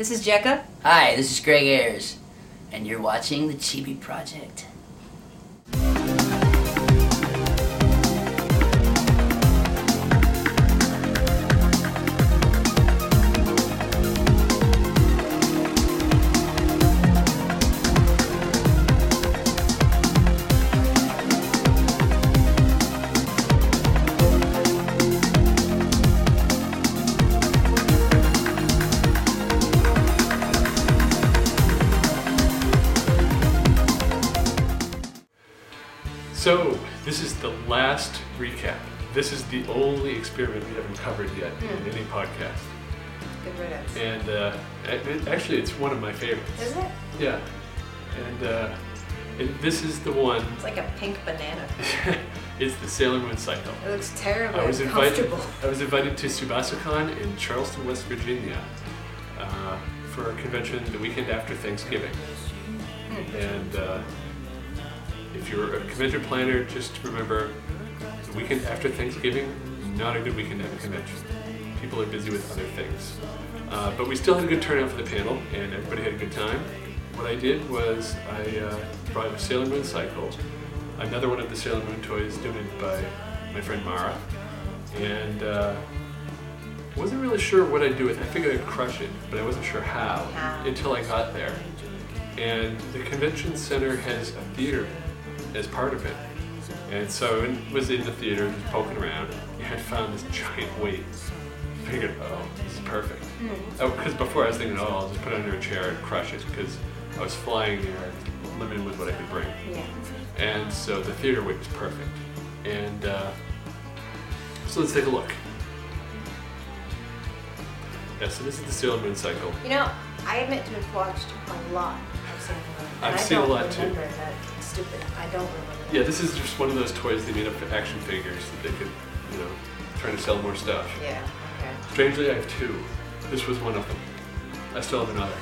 This is Jekka. Hi, this is Greg Ayres, and you're watching the Chibi Project. So, this is the last recap. This is the only experiment we haven't covered yet Hmm. in any podcast. Good riddance. And uh, it, actually, it's one of my favorites. Is it? Yeah. And, uh, and this is the one, It's like a pink banana. it's the Sailor Moon Cycle. It looks terrible. I was invited. I was invited to Tsubasacon in Charleston, West Virginia, uh, for a convention the weekend after Thanksgiving. Hmm. And uh, if you're a convention planner, just remember the weekend after Thanksgiving, not a good weekend at a convention. People are busy with other things. Uh, but we still had a good turnout for the panel, and everybody had a good time. What I did was I uh, brought a Sailor Moon cycle, another one of the Sailor Moon toys donated by my friend Mara, and uh, wasn't really sure what I'd do with it. I figured I'd crush it, but I wasn't sure how How? until I got there. And the convention center has a theater as part of it. And so I was in the theater, just poking around, and I found this giant weight. Figured, oh, this is perfect. Oh, because before I was thinking, oh, I'll just put it under a chair and crush it, because I was flying there, limited with what I could bring. Yeah. And so the theater weight was perfect. And uh, so let's take a look. Yeah, so this is the Sailor Moon cycle. You know, I admit to have watched a lot of Sailor Moon. I've seen a lot, too. remember That stupid. I don't remember. Yeah, this is just one of those toys they made up for action figures that they could, you know, trying to sell more stuff. Yeah. Okay. Strangely, I have two. This was one of them. I still have another.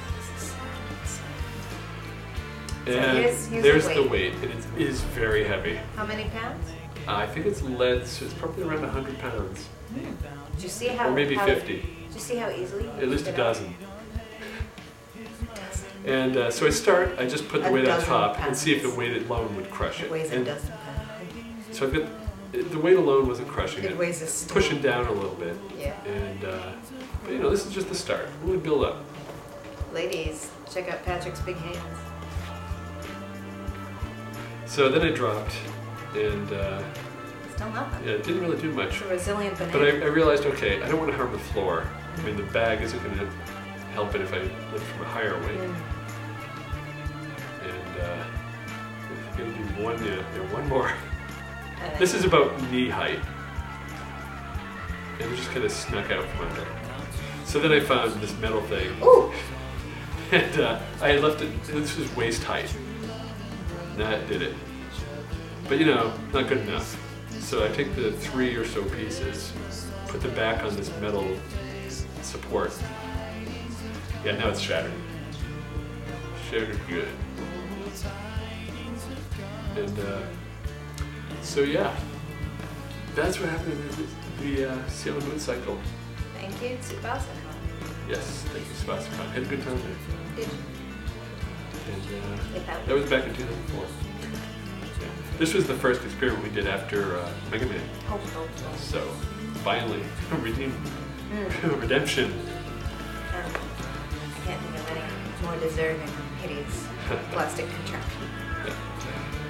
So And here's- here's the there's the weight. weight, and it is very heavy. How many pounds? Uh, I think it's lead, so it's probably around 100 pounds, Did you see how? or maybe how, 50. Did you see how easily? At least a dozen. up? And uh, so I start, I just put the A weight on top and see if the pounds. weight alone would crush It it. weighs a dozen pounds. so I've got, the weight alone wasn't crushing It it, weighs a stone. pushing down a little bit. Yeah. And, uh, but you know, this is just the start. We're gonna build up. Ladies, check out Patrick's big hands. So then I dropped, and uh, Still nothing. yeah, it didn't really do much. It's a resilient banana. But I, I realized, okay, I don't want to harm the floor. I mean, the bag isn't going to help it if I lift from a higher weight. And uh, I'm going to do one, one more. This is about knee height. And it just kind of snuck out from under. So then I found this metal thing, Ooh! and uh, I left it. This was waist height. That did it. But you know, not good enough. So I take the three or so pieces, put them back on this metal support. Yeah, now it's shattered. Shattered good. And uh, so yeah, that's what happened in the, the uh, Sailor Moon cycle. Thank you, Tsubasa. Yes, thank you, Tsubasacon. Had a good time there. Did And uh, that was back in 2004. Yeah. This was the first experiment we did after uh, Mega Man. So finally, redeem, Mm. redemption. I can't think of any more deserving hideous plastic contraption.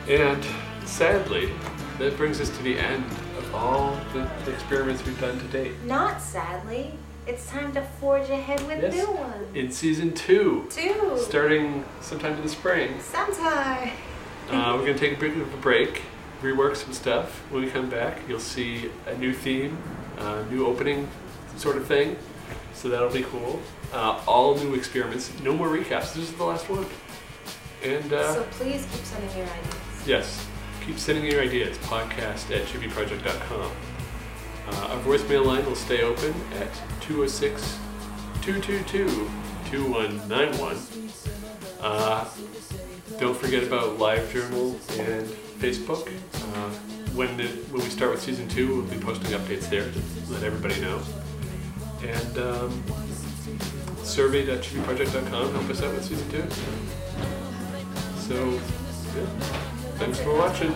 And sadly, that brings us to the end of all the experiments we've done to date. Not sadly. It's time to forge ahead with Yes. new ones. In season two, Two. starting sometime in the spring, Sometime. uh, we're going to take a bit of a break, rework some stuff. When we come back, you'll see a new theme, uh, new opening sort of thing. So that'll be cool. Uh, all new experiments, no more recaps. This is the last one. And uh, so please keep sending your ideas. Yes. Keep sending your ideas. Podcast at chibiproject.com. Uh, our voicemail line will stay open at 206 222 2191. Uh, Don't forget about LiveJournal and Facebook. Uh, when, the, when we start with season two, we'll be posting updates there to let everybody know. And um, survey.chibiproject.com. Help us out with season two. So, yeah. Thanks for watching.